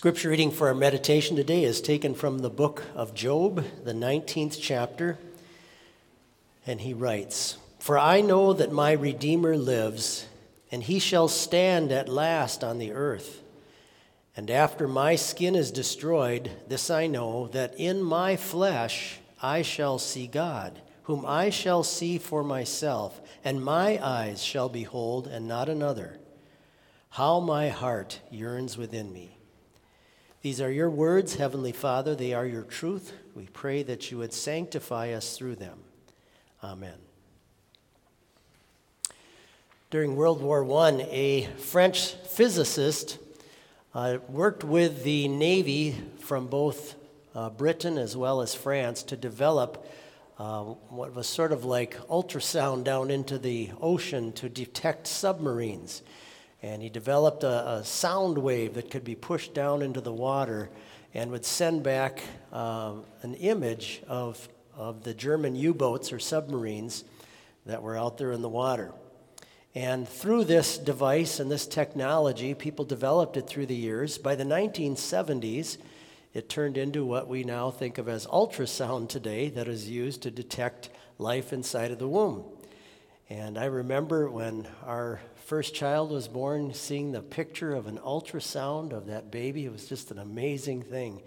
Scripture reading for our meditation today is taken from the book of Job, the 19th chapter. And he writes For I know that my Redeemer lives, and he shall stand at last on the earth. And after my skin is destroyed, this I know, that in my flesh I shall see God, whom I shall see for myself, and my eyes shall behold, and not another. How my heart yearns within me. These are your words, Heavenly Father. They are your truth. We pray that you would sanctify us through them. Amen. During World War I, a French physicist uh, worked with the Navy from both uh, Britain as well as France to develop uh, what was sort of like ultrasound down into the ocean to detect submarines. And he developed a, a, sound wave that could be pushed down into the water and would send back um, an image of, of the German U boats or submarines that were out there in the water. And through this device and this technology, people developed it through the years. By the 1970s, it turned into what we now think of as ultrasound today, that is used to detect life inside of the womb. And I remember when our first child was born, seeing the picture of an ultrasound of that baby, it was just an amazing thing.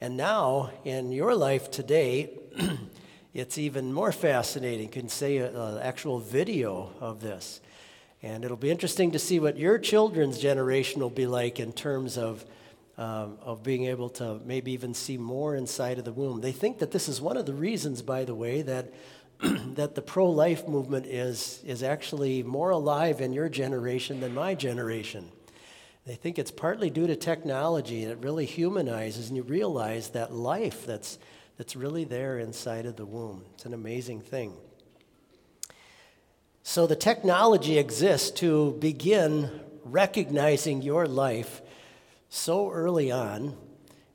And now, in your life today, it's even more fascinating. You can see an actual video of this. And it'll be interesting to see what your children's generation will be like in terms of, um, of being able to maybe even see more inside of the womb. They think that this is one of the reasons, by the way, that that the pro life movement is, is actually more alive in your generation than my generation. They think it's partly due to technology and it really humanizes, and you realize that life that's, that's really there inside of the womb. It's an amazing thing. So the technology exists to begin recognizing your life so early on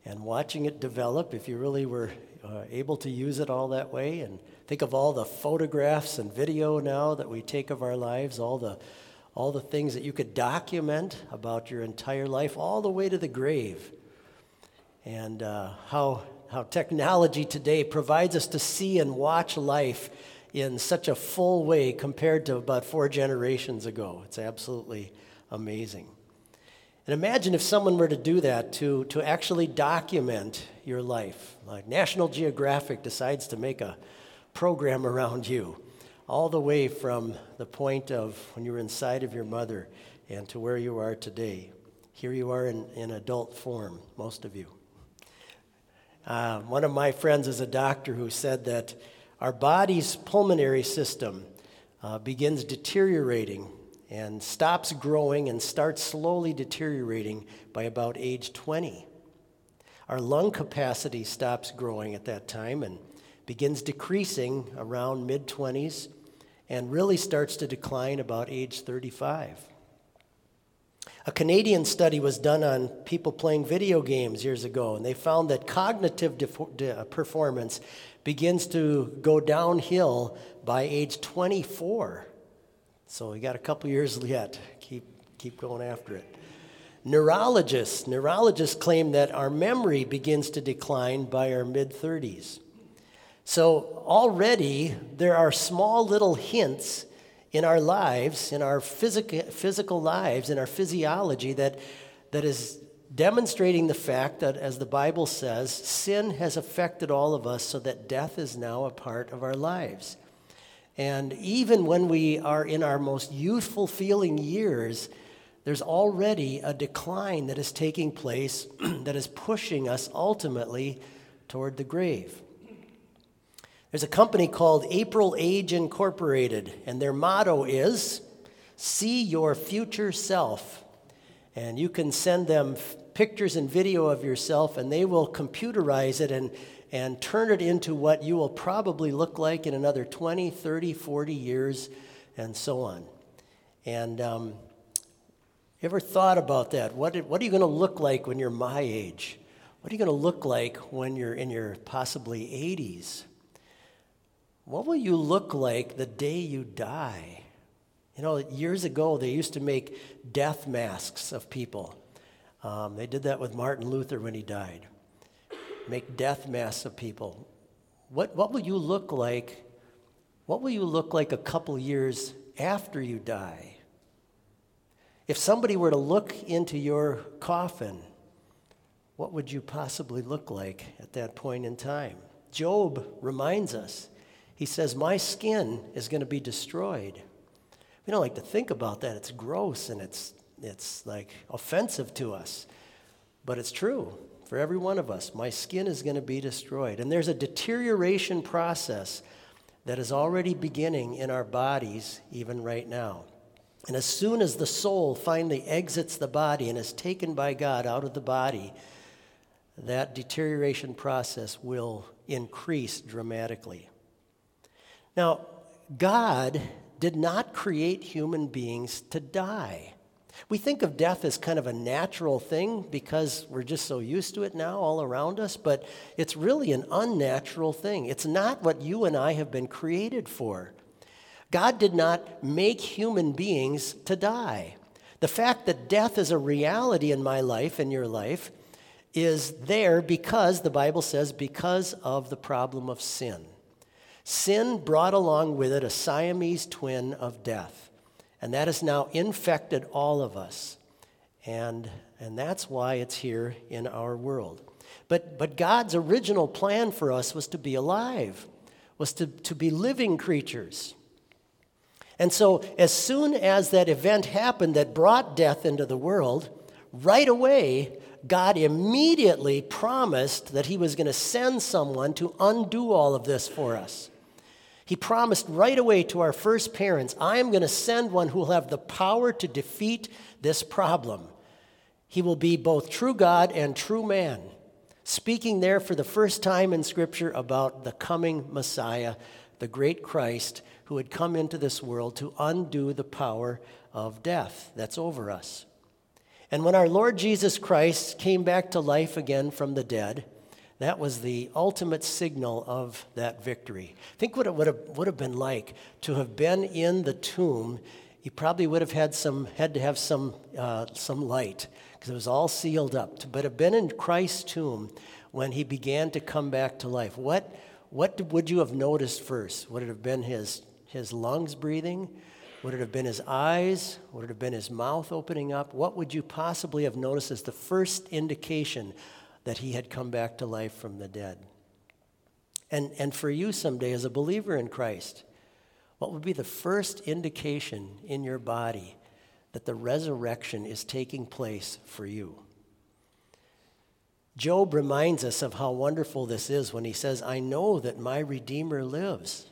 and watching it develop if you really were uh, able to use it all that way and Think of all the photographs and video now that we take of our lives, all the, all the things that you could document about your entire life, all the way to the grave. And uh, how, how technology today provides us to see and watch life in such a full way compared to about four generations ago. It's absolutely amazing. And imagine if someone were to do that to, to actually document your life. Like National Geographic decides to make a, program around you, all the way from the point of when you were inside of your mother and to where you are today. Here you are in, in adult form, most of you. Uh, one of my friends is a doctor who said that our body's pulmonary system uh, begins deteriorating and stops growing and starts slowly deteriorating by about age 20. Our lung capacity stops growing at that time, and begins decreasing around mid 20s and really starts to decline about age 35. A Canadian study was done on people playing video games years ago, and they found that cognitive de- uh, performance begins to go downhill by age 24. So we got a couple years yet. Keep, keep going after it. Neurologists, neurologists claim that our memory begins to decline by our mid 30s. So already there are small little hints in our lives, in our physical, physical lives, in our physiology that, that is demonstrating the fact that, as the Bible says, sin has affected all of us so that death is now a part of our lives. And even when we are in our most youthful feeling years, there's already a decline that is taking place that is pushing us ultimately toward the grave. There's a company called April Age Incorporated, and their motto is See Your Future Self. And you can send them pictures and video of yourself, and they will computerize it and, and turn it into what you will probably look like in another 20, 30, 40 years, and so on. And um, ever thought about that? What, what are you going to look like when you're my age? What are you going to look like when you're in your possibly 80s? What will you look like the day you die? You know, years ago, they used to make death masks of people. Um, they did that with Martin Luther when he died. Make death masks of people. What, what will you look like? What will you look like a couple years after you die? If somebody were to look into your coffin, what would you possibly look like at that point in time? Job reminds us. He says, My skin is going to be destroyed. We don't like to think about that. It's gross and it's, it's like offensive to us. But it's true for every one of us. My skin is going to be destroyed. And there's a deterioration process that is already beginning in our bodies, even right now. And as soon as the soul finally exits the body and is taken by God out of the body, that deterioration process will increase dramatically. Now, God did not create human beings to die. We think of death as kind of a natural thing because we're just so used to it now all around us, but it's really an unnatural thing. It's not what you and I have been created for. God did not make human beings to die. The fact that death is a reality in my life, in your life, is there because, the Bible says, because of the problem of sin. Sin brought along with it a Siamese twin of death. And that has now infected all of us. And, and that's why it's here in our world. But, but God's original plan for us was to be alive, was to, to be living creatures. And so, as soon as that event happened that brought death into the world, right away, God immediately promised that He was going to send someone to undo all of this for us. He promised right away to our first parents, I am going to send one who will have the power to defeat this problem. He will be both true God and true man, speaking there for the first time in Scripture about the coming Messiah, the great Christ, who had come into this world to undo the power of death that's over us. And when our Lord Jesus Christ came back to life again from the dead, that was the ultimate signal of that victory. Think what it would have, would have been like to have been in the tomb. You probably would have had, some, had to have some, uh, some light because it was all sealed up. But have been in Christ's tomb when he began to come back to life. What, what would you have noticed first? Would it have been his, his lungs breathing? Would it have been his eyes? Would it have been his mouth opening up? What would you possibly have noticed as the first indication that he had come back to life from the dead. And, and for you someday, as a believer in Christ, what would be the first indication in your body that the resurrection is taking place for you? Job reminds us of how wonderful this is when he says, I know that my Redeemer lives.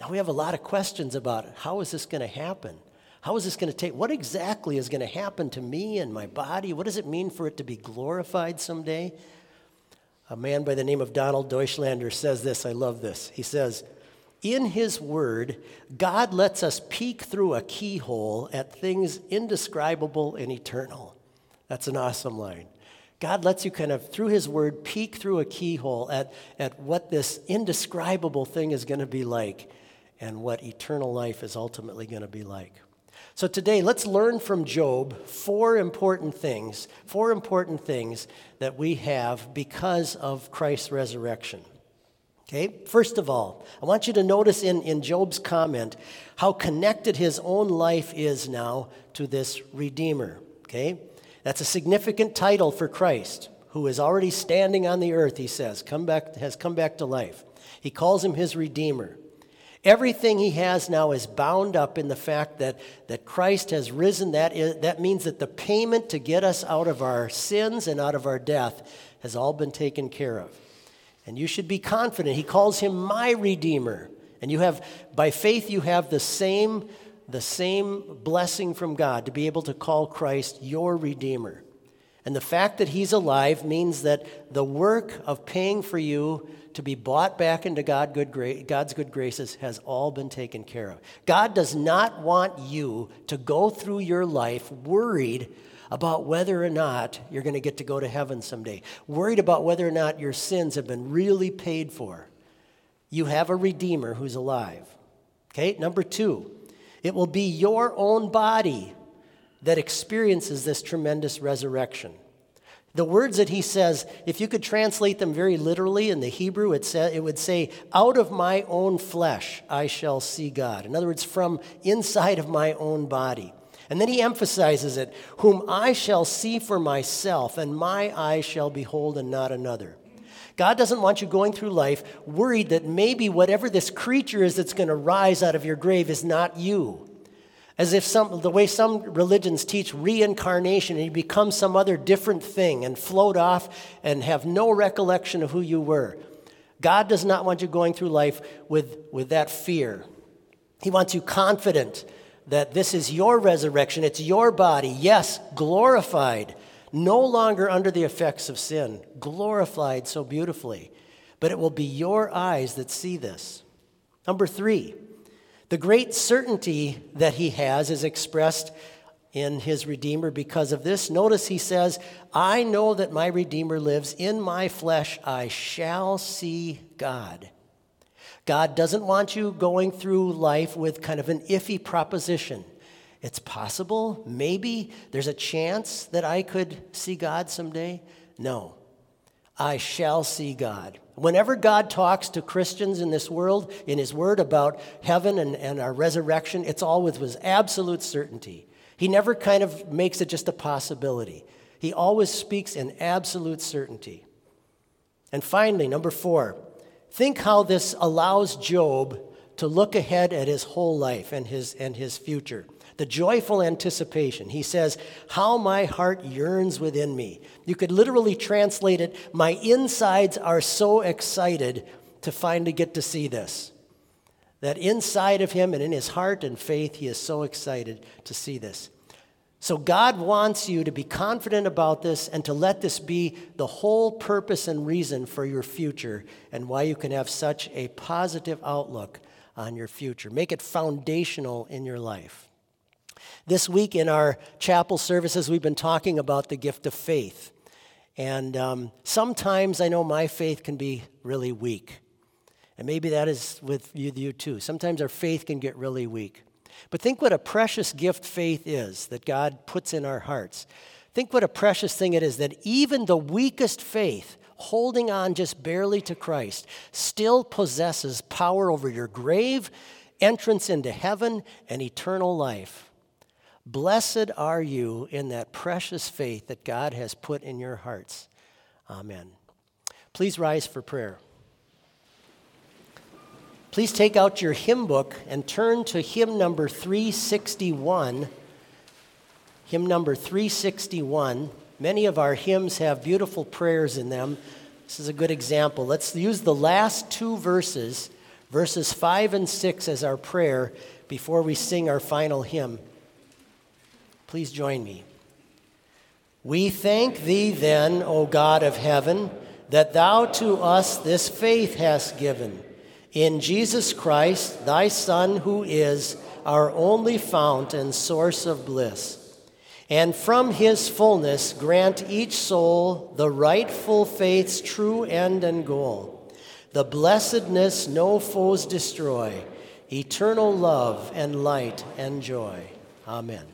Now, we have a lot of questions about how is this going to happen? How is this going to take? What exactly is going to happen to me and my body? What does it mean for it to be glorified someday? A man by the name of Donald Deutschlander says this. I love this. He says, In his word, God lets us peek through a keyhole at things indescribable and eternal. That's an awesome line. God lets you kind of, through His Word, peek through a keyhole at, at what this indescribable thing is going to be like and what eternal life is ultimately going to be like. So today, let's learn from Job four important things, four important things that we have because of Christ's resurrection. Okay, first of all, I want you to notice in, in Job's comment how connected his own life is now to this Redeemer. Okay, that's a significant title for Christ, who is already standing on the earth, he says, come back, has come back to life. He calls him his Redeemer. Everything he has now is bound up in the fact that, that Christ has risen. That, is, that means that the payment to get us out of our sins and out of our death has all been taken care of. And you should be confident. He calls him my Redeemer. And you have, by faith, you have the same, the same blessing from God to be able to call Christ your Redeemer. And the fact that he's alive means that the work of paying for you to be bought back into God good gra- God's good graces has all been taken care of. God does not want you to go through your life worried about whether or not you're going to get to go to heaven someday, worried about whether or not your sins have been really paid for. You have a Redeemer who's alive. Okay, number two, it will be your own body that experiences this tremendous resurrection. The words that he says, if you could translate them very literally in the Hebrew, it, say, it would say, Out of my own flesh I shall see God. In other words, from inside of my own body. And then he emphasizes it, Whom I shall see for myself, and my eyes shall behold, and not another. God doesn't want you going through life worried that maybe whatever this creature is that's going to rise out of your grave is not you. As if some, the way some religions teach reincarnation, and you become some other different thing and float off and have no recollection of who you were. God does not want you going through life with, with that fear. He wants you confident that this is your resurrection, it's your body, yes, glorified, no longer under the effects of sin, glorified so beautifully. But it will be your eyes that see this. Number three, the great certainty that he has is expressed in his Redeemer because of this. Notice he says, I know that my Redeemer lives. In my flesh I shall see God. God doesn't want you going through life with kind of an iffy proposition. It's possible, maybe, there's a chance that I could see God someday. No, I shall see God. Whenever God talks to Christians in this world, in His Word about heaven and, and our resurrection, it's always with absolute certainty. He never kind of makes it just a possibility, He always speaks in absolute certainty. And finally, number four, think how this allows Job to look ahead at his whole life and his, and his future the joyful anticipation. He says, How my heart yearns within me. You could literally translate it, My insides are so excited to finally get to see this. That inside of him and in his heart and faith, he is so excited to see this. So, God wants you to be confident about this and to let this be the whole purpose and reason for your future and why you can have such a positive outlook on your future. Make it foundational in your life. This week in our chapel services, we've been talking about the gift of faith. And um, sometimes I know my faith can be really weak. And maybe that is with you, you too. Sometimes our faith can get really weak. But think what a precious gift faith is that God puts in our hearts. Think what a precious thing it is that even the weakest faith, holding on just barely to Christ, still possesses power over your grave, entrance into heaven, and eternal life. Blessed are you in that precious faith that God has put in your hearts. Amen. Please rise for prayer. Please take out your hymn book and turn to hymn number 361. Hymn number 361. Many of our hymns have beautiful prayers in them. This is a good example. Let's use the last two verses, verses 5 and 6, as our prayer before we sing our final hymn. Please join me. We thank thee then, O God of heaven, that thou to us this faith hast given. In Jesus Christ, thy Son, who is our only fount and source of bliss. And from his fullness grant each soul the rightful faith's true end and goal, the blessedness no foes destroy, eternal love and light and joy. Amen.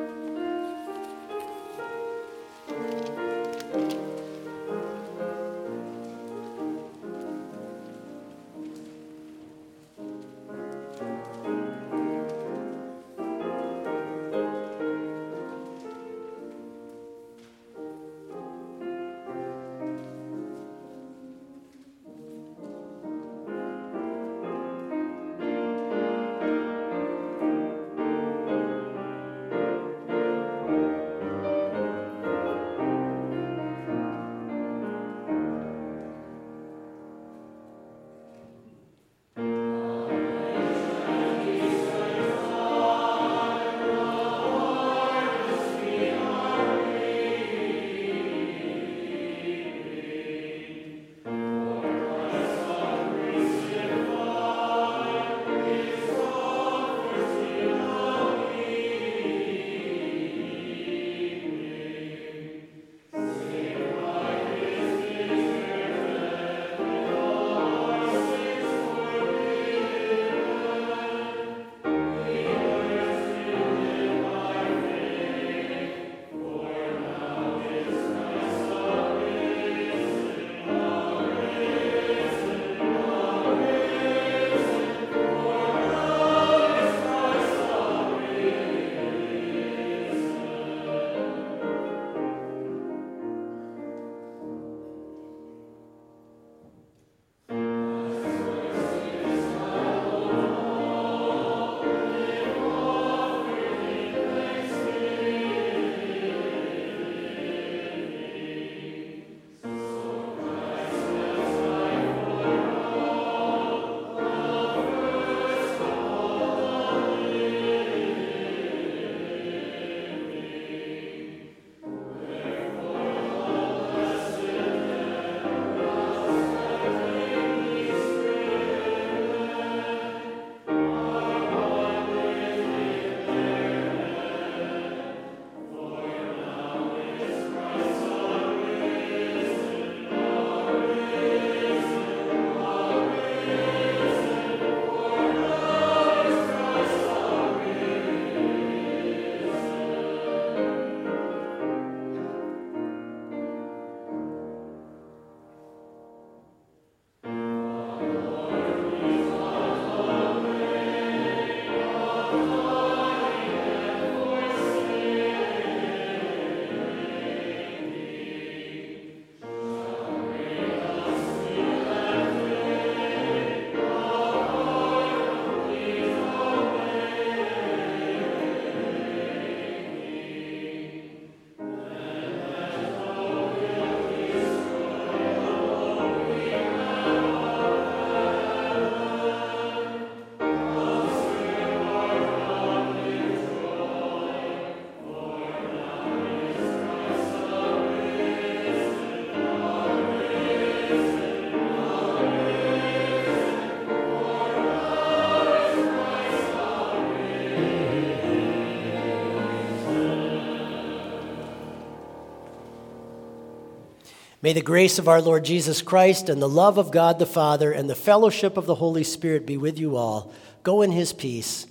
May the grace of our Lord Jesus Christ and the love of God the Father and the fellowship of the Holy Spirit be with you all. Go in his peace.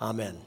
Amen.